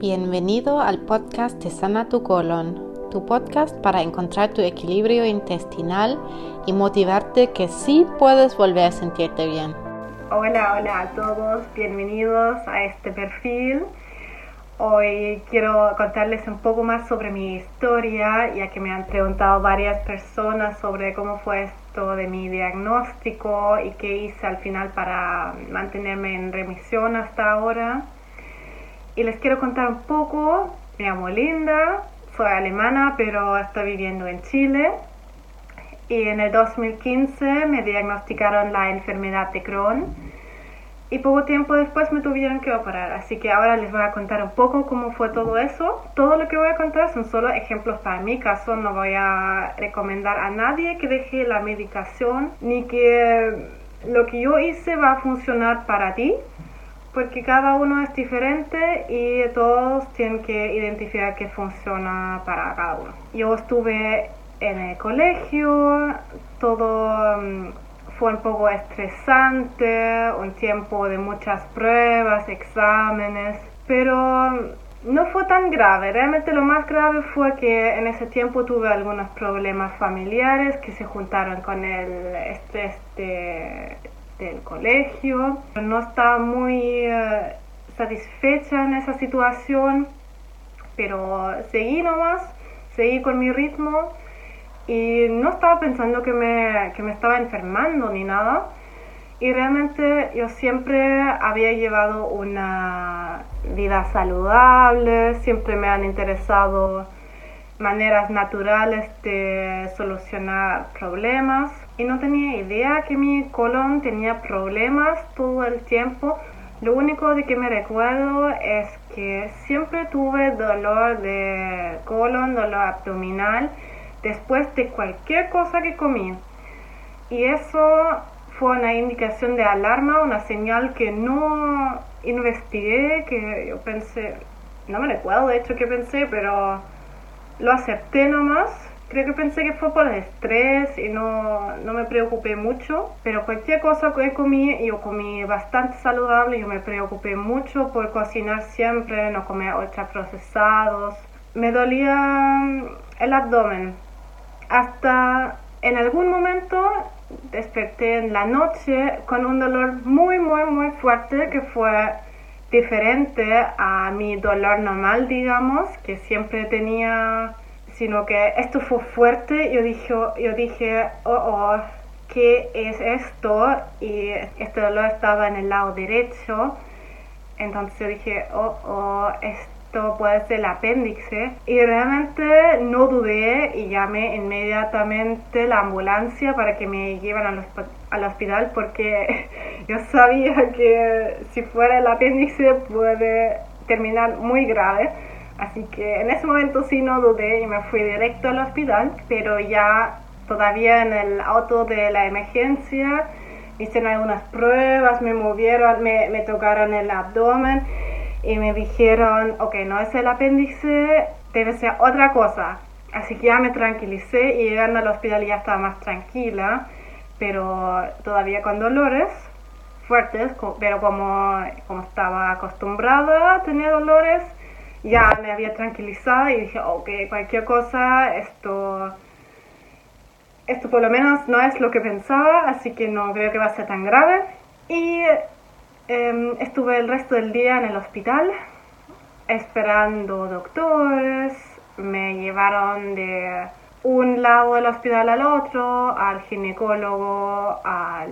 Bienvenido al podcast de Sana tu colon, tu podcast para encontrar tu equilibrio intestinal y motivarte que sí puedes volver a sentirte bien. Hola, hola a todos, bienvenidos a este perfil. Hoy quiero contarles un poco más sobre mi historia, ya que me han preguntado varias personas sobre cómo fue esto de mi diagnóstico y qué hice al final para mantenerme en remisión hasta ahora. Y les quiero contar un poco, me llamo Linda, soy alemana, pero estoy viviendo en Chile. Y en el 2015 me diagnosticaron la enfermedad de Crohn y poco tiempo después me tuvieron que operar. Así que ahora les voy a contar un poco cómo fue todo eso. Todo lo que voy a contar son solo ejemplos para mi caso. No voy a recomendar a nadie que deje la medicación ni que lo que yo hice va a funcionar para ti. Porque cada uno es diferente y todos tienen que identificar qué funciona para cada uno. Yo estuve en el colegio, todo mm, fue un poco estresante, un tiempo de muchas pruebas, exámenes, pero no fue tan grave. Realmente lo más grave fue que en ese tiempo tuve algunos problemas familiares que se juntaron con el estrés del colegio. No estaba muy eh, satisfecha en esa situación, pero seguí nomás, seguí con mi ritmo y no estaba pensando que me, que me estaba enfermando ni nada. Y realmente yo siempre había llevado una vida saludable, siempre me han interesado maneras naturales de solucionar problemas y no tenía idea que mi colon tenía problemas todo el tiempo. Lo único de que me recuerdo es que siempre tuve dolor de colon, dolor abdominal después de cualquier cosa que comí. Y eso fue una indicación de alarma, una señal que no investigué, que yo pensé, no me recuerdo de hecho que pensé, pero lo acepté nomás. Creo que pensé que fue por el estrés y no, no me preocupé mucho, pero cualquier cosa que comí, yo comí bastante saludable, yo me preocupé mucho por cocinar siempre, no comer ultraprocesados. Me dolía el abdomen, hasta en algún momento desperté en la noche con un dolor muy, muy, muy fuerte que fue diferente a mi dolor normal, digamos, que siempre tenía, sino que esto fue fuerte. Yo dije, yo dije, oh, oh, ¿qué es esto? Y este dolor estaba en el lado derecho. Entonces dije, oh, oh, esto puede ser el apéndice. Y realmente no dudé y llamé inmediatamente la ambulancia para que me lleven al hospital porque yo sabía que si fuera el apéndice puede terminar muy grave. Así que en ese momento sí no dudé y me fui directo al hospital, pero ya todavía en el auto de la emergencia hicieron algunas pruebas, me movieron, me, me tocaron el abdomen y me dijeron, ok, no es el apéndice, debe ser otra cosa. Así que ya me tranquilicé y llegando al hospital ya estaba más tranquila, pero todavía con dolores fuertes, pero como, como estaba acostumbrada a tener dolores, ya me había tranquilizado y dije, ok, cualquier cosa, esto, esto por lo menos no es lo que pensaba, así que no creo que va a ser tan grave. Y Em, estuve el resto del día en el hospital esperando doctores, me llevaron de un lado del hospital al otro, al ginecólogo, al,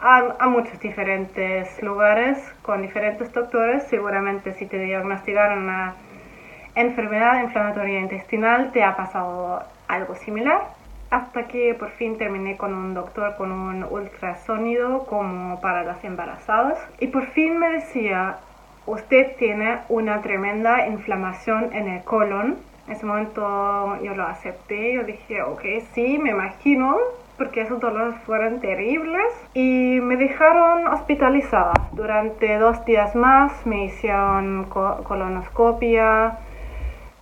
a, muchos diferentes lugares con diferentes doctores. Seguramente si te diagnosticaron una enfermedad inflamatoria intestinal te ha pasado algo similar. Hasta que por fin terminé con un doctor con un ultrasonido como para las embarazadas. Y por fin me decía usted tiene una tremenda inflamación en el colon en ese momento yo lo acepté yo dije ok sí me imagino porque esos dolores fueron terribles y me dejaron hospitalizada durante dos días más me hicieron colonoscopia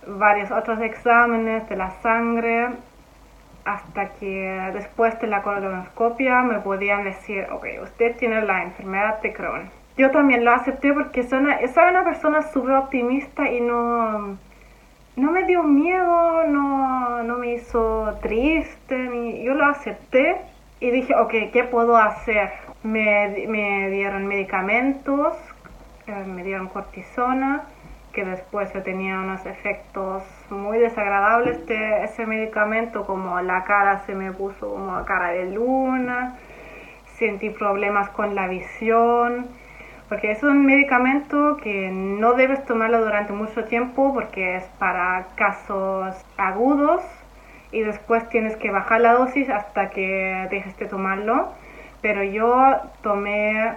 varios otros exámenes de la sangre hasta que después de la colonoscopia me podían decir, ok, usted tiene la enfermedad de Crohn. yo también lo acepté porque soy una, soy una persona súper optimista y no, no me dio miedo, no, no me hizo triste, ni, yo lo acepté y dije, ok, ¿qué puedo hacer? Me, me dieron medicamentos, eh, me dieron cortisona, que después yo tenía unos efectos muy desagradables de ese medicamento, como la cara se me puso como cara de luna, sentí problemas con la visión, porque es un medicamento que no debes tomarlo durante mucho tiempo porque es para casos agudos y después tienes que bajar la dosis hasta que dejes de tomarlo. Pero yo tomé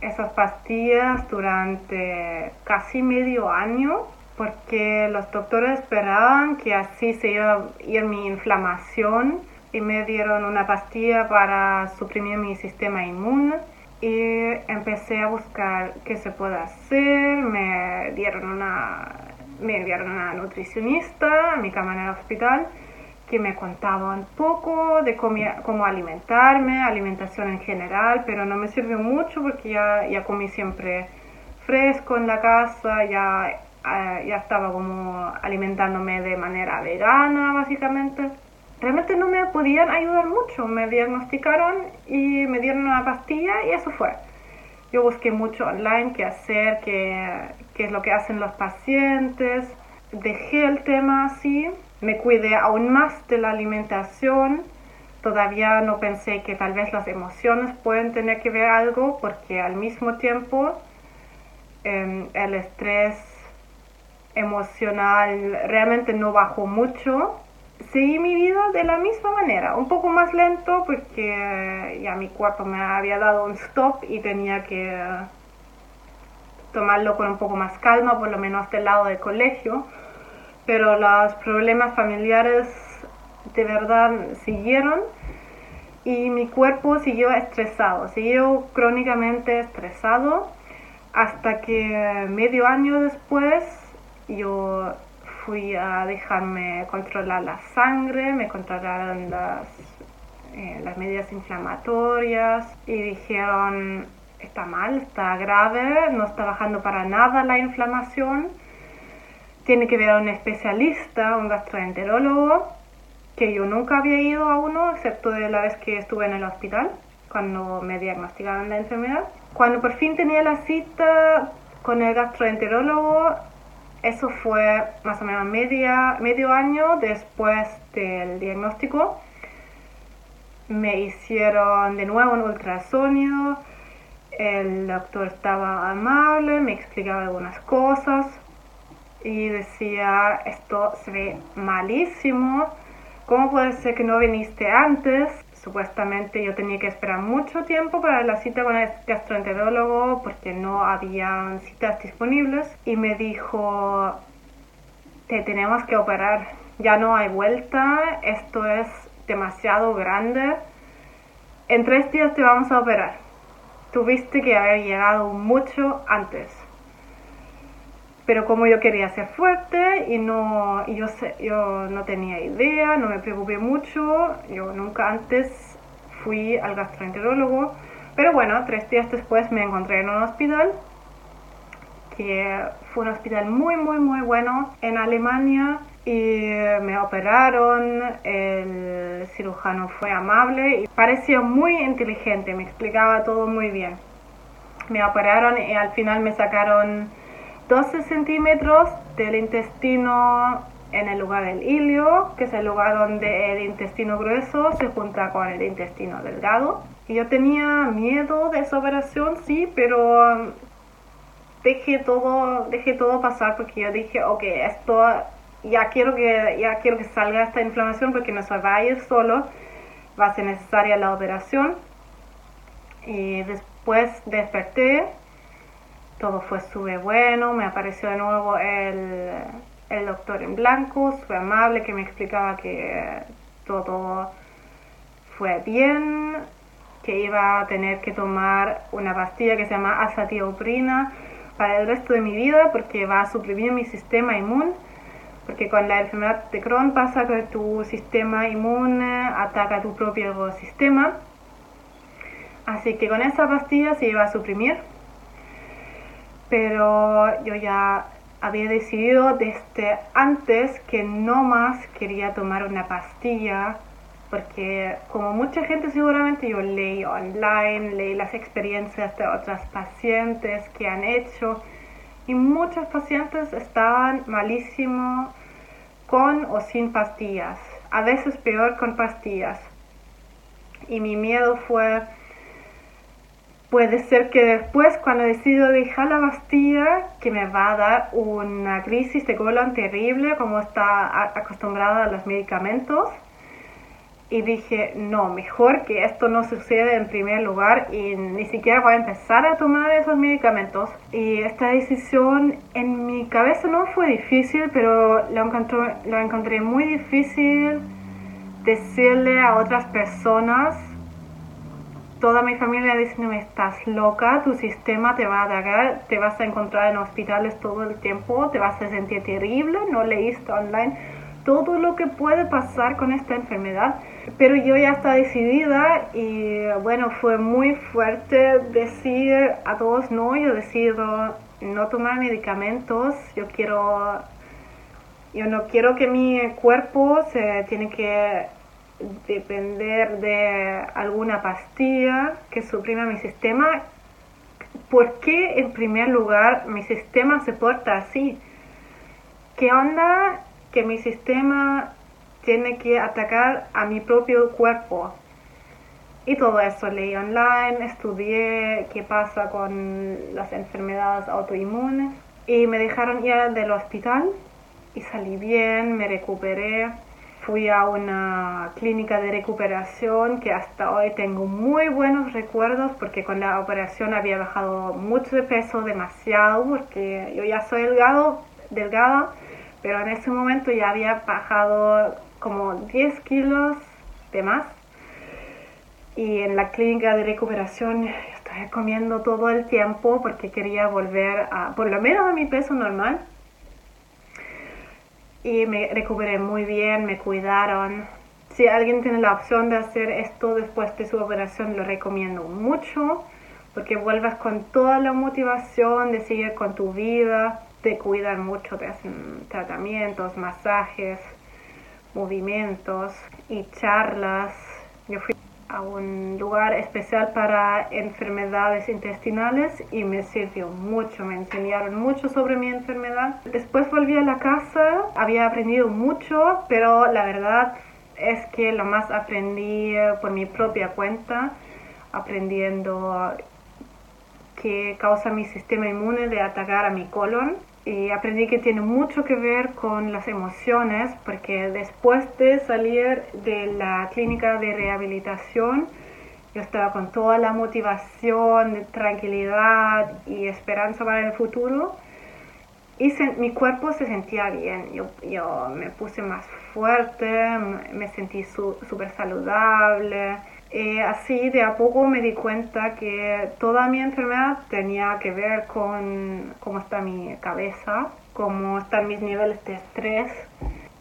esas pastillas durante casi medio año porque los doctores esperaban que así se iba a ir mi inflamación y me dieron una pastilla para suprimir mi sistema inmune y empecé a buscar qué se puede hacer, me dieron una, me enviaron una nutricionista a mi cama en el hospital que me contaba un poco de cómo, alimentarme, alimentación en general, pero no me sirvió mucho porque ya, ya comí siempre fresco en la casa, ya, eh, ya estaba como alimentándome de manera vegana básicamente realmente no me podían ayudar mucho. Me diagnosticaron y me dieron una pastilla y eso fue. Yo busqué mucho online qué hacer, qué, qué es lo que hacen los pacientes. Dejé el tema así, me cuidé aún más de la alimentación. Todavía no pensé que tal vez las emociones pueden tener que ver algo porque al mismo tiempo em, el estrés emocional realmente no bajó mucho seguí mi vida de la misma manera, un poco más lento porque ya mi cuerpo me había dado un stop y tenía que tomarlo con un poco más calma, por lo menos del lado del colegio, pero los problemas familiares de verdad siguieron y mi cuerpo siguió estresado, siguió crónicamente estresado hasta que medio año después yo fui a dejarme controlar la sangre, me controlaron las, eh, las medidas inflamatorias y dijeron, está mal, está grave, no está bajando para nada la inflamación, tiene que ver a un especialista, un gastroenterólogo, que yo nunca había ido a uno, excepto de la vez que estuve en el hospital, cuando me diagnosticaron la enfermedad. Cuando por fin tenía la cita con el gastroenterólogo, eso fue más o menos media, medio año después del diagnóstico. Me hicieron de nuevo un ultrasonido. El doctor estaba amable, me explicaba algunas cosas y decía, esto se ve malísimo. ¿Cómo puede ser que no viniste antes? Supuestamente yo tenía que esperar mucho tiempo para la cita con el gastroenterólogo porque no había citas disponibles. Y me dijo te tenemos que operar. Ya no hay vuelta. Esto es demasiado grande. En tres días te vamos a operar. Tuviste que haber llegado mucho antes pero como yo quería ser fuerte y no yo yo no tenía idea no me preocupé mucho yo nunca antes fui al gastroenterólogo pero bueno tres días después me encontré en un hospital que fue un hospital muy muy muy bueno en Alemania y me operaron el cirujano fue amable y parecía muy inteligente me explicaba todo muy bien. Me operaron y al final me sacaron 12 centímetros del intestino en el lugar del ilio, que es el lugar donde el intestino grueso se junta con el intestino delgado. Y yo tenía miedo de esa operación, sí, pero um, dejé todo, dejé todo pasar porque yo dije, ok, esto ya quiero que, ya quiero que salga esta inflamación porque no se va a ir solo, va a ser necesaria la operación. Y después desperté todo fue súper bueno, me apareció de nuevo el, el doctor en blanco, súper amable, que me explicaba que todo fue bien, que iba a tener que tomar una pastilla que se llama azatioprina para el resto de mi vida porque va a suprimir mi sistema inmune porque con la enfermedad de Crohn pasa que tu sistema inmune ataca tu propio sistema. Así que con esa pastilla se iba a suprimir pero yo ya había decidido desde antes que no más quería tomar una pastilla porque como mucha gente seguramente yo leí online, leí las experiencias de otras pacientes que han hecho y muchos pacientes estaban malísimos con o sin pastillas, a veces peor con pastillas. Y mi miedo fue, puede ser que después cuando decido dejar la pastilla, que me va a dar una crisis de colon terrible como está acostumbrada a los medicamentos y dije, no, mejor que esto no suceda en primer lugar y ni siquiera voy a empezar a tomar esos medicamentos. Y esta decisión en mi cabeza no fue difícil, pero lo lo encontré muy difícil decirle a otras personas. Toda mi familia me estás loca, tu sistema te va a atacar, te vas a encontrar en hospitales todo el tiempo, te vas a sentir terrible, no leíste online todo lo que puede pasar con esta enfermedad pero yo ya estaba decidida y bueno, fue muy fuerte decir a todos no, yo decido no tomar medicamentos, yo quiero, yo no quiero que mi cuerpo se tiene que depender de alguna pastilla que suprima mi sistema. ¿Por qué en primer lugar mi sistema se porta así? ¿Qué onda que mi sistema tiene que atacar a mi propio cuerpo. Y todo eso leí online, estudié qué pasa con las enfermedades autoinmunes y me dejaron ir del hospital y salí bien, me recuperé. Fui a una clínica de recuperación que hasta hoy tengo muy buenos recuerdos porque con la operación había bajado mucho de peso, demasiado, porque yo ya soy delgado, delgada, pero en ese momento ya había bajado como 10 kilos de más. Y en la clínica de recuperación estoy comiendo todo el tiempo porque quería volver a, por lo menos a mi peso normal. Y me recuperé muy bien, me cuidaron. Si alguien tiene la opción de hacer esto después de su operación, lo recomiendo mucho porque vuelvas con toda la motivación de seguir con tu vida, te cuidan mucho, te hacen tratamientos, masajes, movimientos y charlas. Yo fui a un lugar especial para enfermedades intestinales y me sirvió mucho, me enseñaron mucho sobre mi enfermedad. Después volví a la casa, había aprendido mucho, pero la verdad es que lo más aprendí por mi propia cuenta, aprendiendo qué causa mi sistema inmune de atacar a mi colon y aprendí que tiene mucho que ver con las emociones, porque después de salir de la clínica de rehabilitación, yo estaba con toda la motivación, tranquilidad y esperanza para el futuro. Y mi cuerpo se sentía bien, yo, yo me puse más fuerte, me sentí súper saludable, eh, así de a poco me di cuenta que toda mi enfermedad tenía que ver con cómo está mi cabeza, cómo están mis niveles de estrés.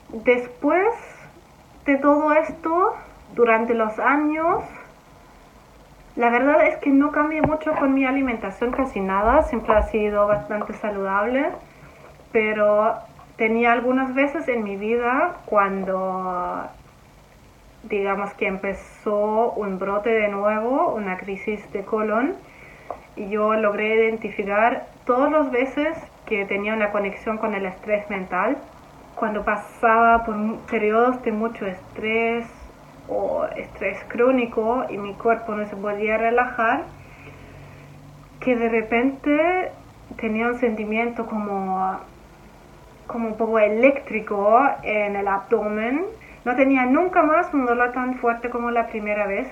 Después de todo esto, durante los años, la verdad es que no cambié mucho con mi alimentación, casi nada, siempre ha sido bastante saludable, pero tenía algunas veces en mi vida cuando digamos que empezó un brote de nuevo, una crisis de colon, y yo logré identificar todas las veces que tenía una conexión con el estrés mental, cuando pasaba por periodos de mucho estrés o estrés crónico y mi cuerpo no se podía relajar, que de repente tenía un sentimiento como, como un poco eléctrico en el abdomen no tenía nunca más un dolor tan fuerte como la primera vez,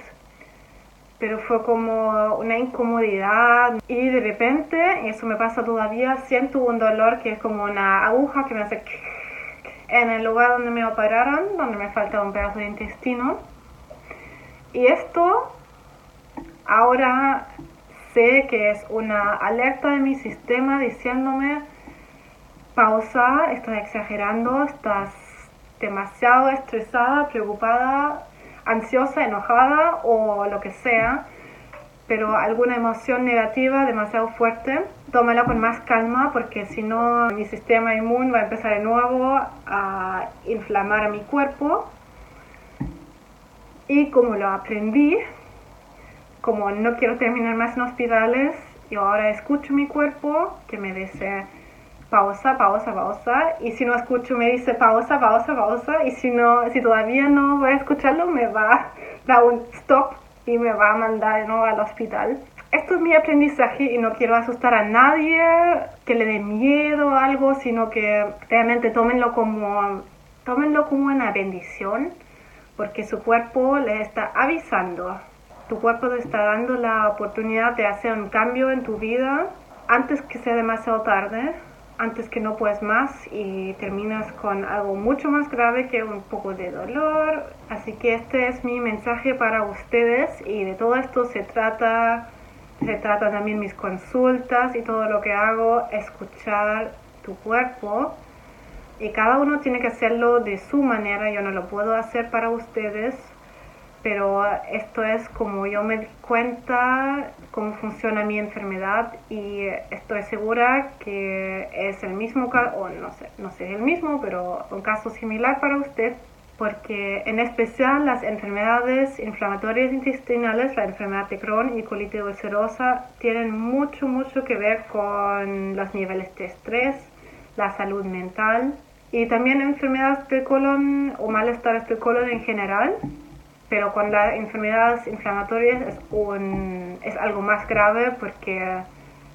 pero fue como una incomodidad y de repente, y eso me pasa todavía, siento un dolor que es como una aguja que me hace en el lugar donde me operaron, donde me falta un pedazo de intestino. Y esto ahora sé que es una alerta de mi sistema diciéndome, pausa, estás exagerando, estás demasiado estresada, preocupada, ansiosa, enojada o lo que sea, pero alguna emoción negativa demasiado fuerte, tómala con más calma porque si no mi sistema inmune va a empezar de nuevo a inflamar a mi cuerpo. Y como lo aprendí, como no quiero terminar más en hospitales, yo ahora escucho mi cuerpo que me dice pausa, pausa, pausa. Y si no escucho, me dice pausa, pausa, pausa. Y si no, si todavía no voy a escucharlo, me va a dar un stop y me va a mandar de al hospital. Esto es mi aprendizaje y no quiero asustar a nadie que le dé miedo o algo, sino que realmente tómenlo como, tómenlo como una bendición, porque su cuerpo le está avisando. Tu cuerpo te está dando la oportunidad de hacer un cambio en tu vida antes que sea demasiado tarde antes que no puedes más y terminas con algo mucho más grave que un poco de dolor. Así que este es mi mensaje para ustedes y de todo esto se trata, se trata también mis consultas y todo lo que hago, escuchar tu cuerpo. Y cada uno tiene que hacerlo de su manera, yo no lo puedo hacer para ustedes, pero esto es como yo me di cuenta cómo funciona mi enfermedad y estoy segura que es el mismo caso, o no sé, no sé el mismo, pero un caso similar para usted, porque en especial las enfermedades inflamatorias intestinales, la enfermedad de Crohn y colitis ulcerosa, tienen mucho, mucho que ver con los niveles de estrés, la salud mental y también enfermedades del colon o malestares del colon en general pero con las enfermedades inflamatorias es, un, es algo más grave porque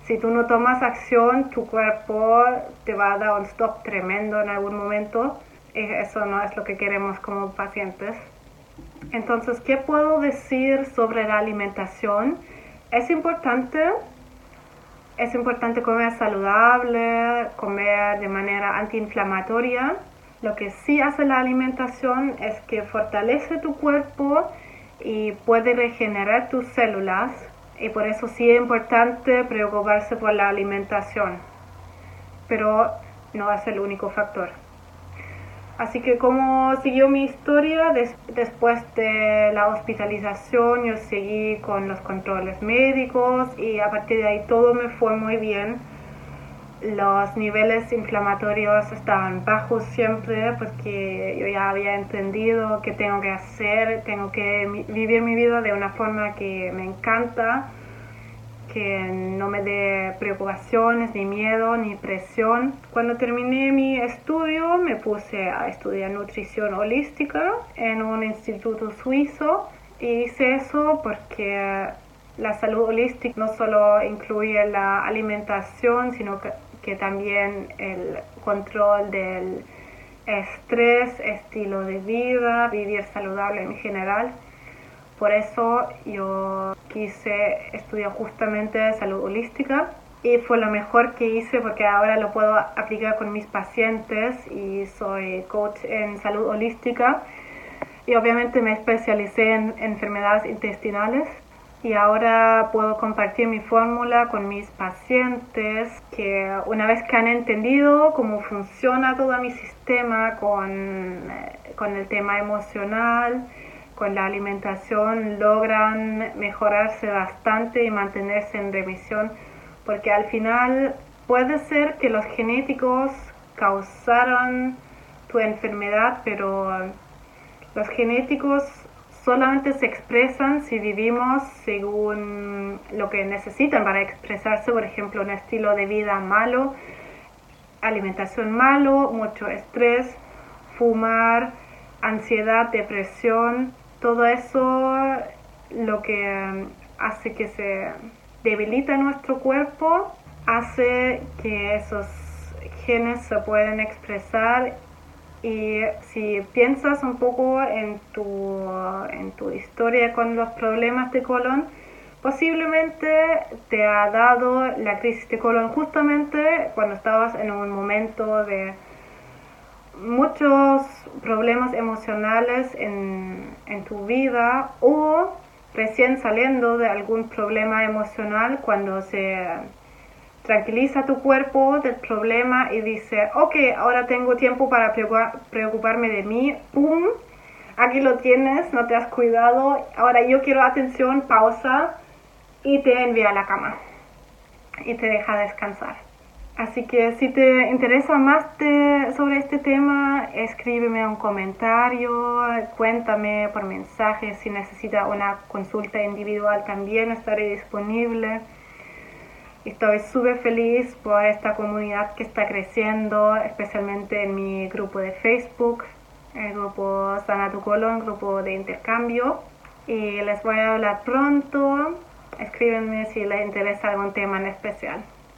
si tú no tomas acción, tu cuerpo te va a dar un stop tremendo en algún momento y eso no es lo que queremos como pacientes. Entonces, ¿qué puedo decir sobre la alimentación? Es importante, es importante comer saludable, comer de manera antiinflamatoria lo que sí hace la alimentación es que fortalece tu cuerpo y puede regenerar tus células y por eso sí es importante preocuparse por la alimentación, pero no es el único factor. Así que como siguió mi historia, después de la hospitalización yo seguí con los controles médicos y a partir de ahí todo me fue muy bien los niveles inflamatorios estaban bajos siempre porque yo ya había entendido que tengo que hacer, tengo que vivir mi vida de una forma que me encanta, que no me dé preocupaciones, ni miedo, ni presión. Cuando terminé mi estudio me puse a estudiar nutrición holística en un instituto suizo y hice eso porque la salud holística no solo incluye la alimentación, sino que que también el control del estrés, estilo de vida, vivir saludable en general. Por eso yo quise estudiar justamente salud holística y fue lo mejor que hice porque ahora lo puedo aplicar con mis pacientes y soy coach en salud holística y obviamente me especialicé en enfermedades intestinales y ahora puedo compartir mi fórmula con mis pacientes que una vez que han entendido cómo funciona todo mi sistema con, eh, con el tema emocional, con la alimentación, logran mejorarse bastante y mantenerse en remisión porque al final puede ser que los genéticos causaron tu enfermedad, pero los genéticos solamente se expresan si vivimos según lo que necesitan para expresarse, por ejemplo, un estilo de vida malo, alimentación malo, mucho estrés, fumar, ansiedad, depresión, todo eso lo que hace que se debilita nuestro cuerpo, hace que esos genes se pueden expresar y si piensas un poco en tu, en tu historia con los problemas de colon, posiblemente te ha dado la crisis de colon justamente cuando estabas en un momento de muchos problemas emocionales en, en tu vida o recién saliendo de algún problema emocional cuando se tranquiliza tu cuerpo del problema y dice, ok, ahora tengo tiempo para preocuparme de mí, ¡pum! Aquí lo tienes, no te has cuidado, ahora yo quiero atención, pausa y te envía a la cama y te deja descansar. Así que si te interesa más sobre este tema, escríbeme un comentario, cuéntame por mensaje si necesita una consulta individual también estaré disponible. Estoy súper feliz por esta comunidad que está creciendo, especialmente en mi grupo de Facebook, el grupo Sana tu Colon, grupo de intercambio. Y les voy a hablar pronto. Escríbenme si les interesa algún tema en especial.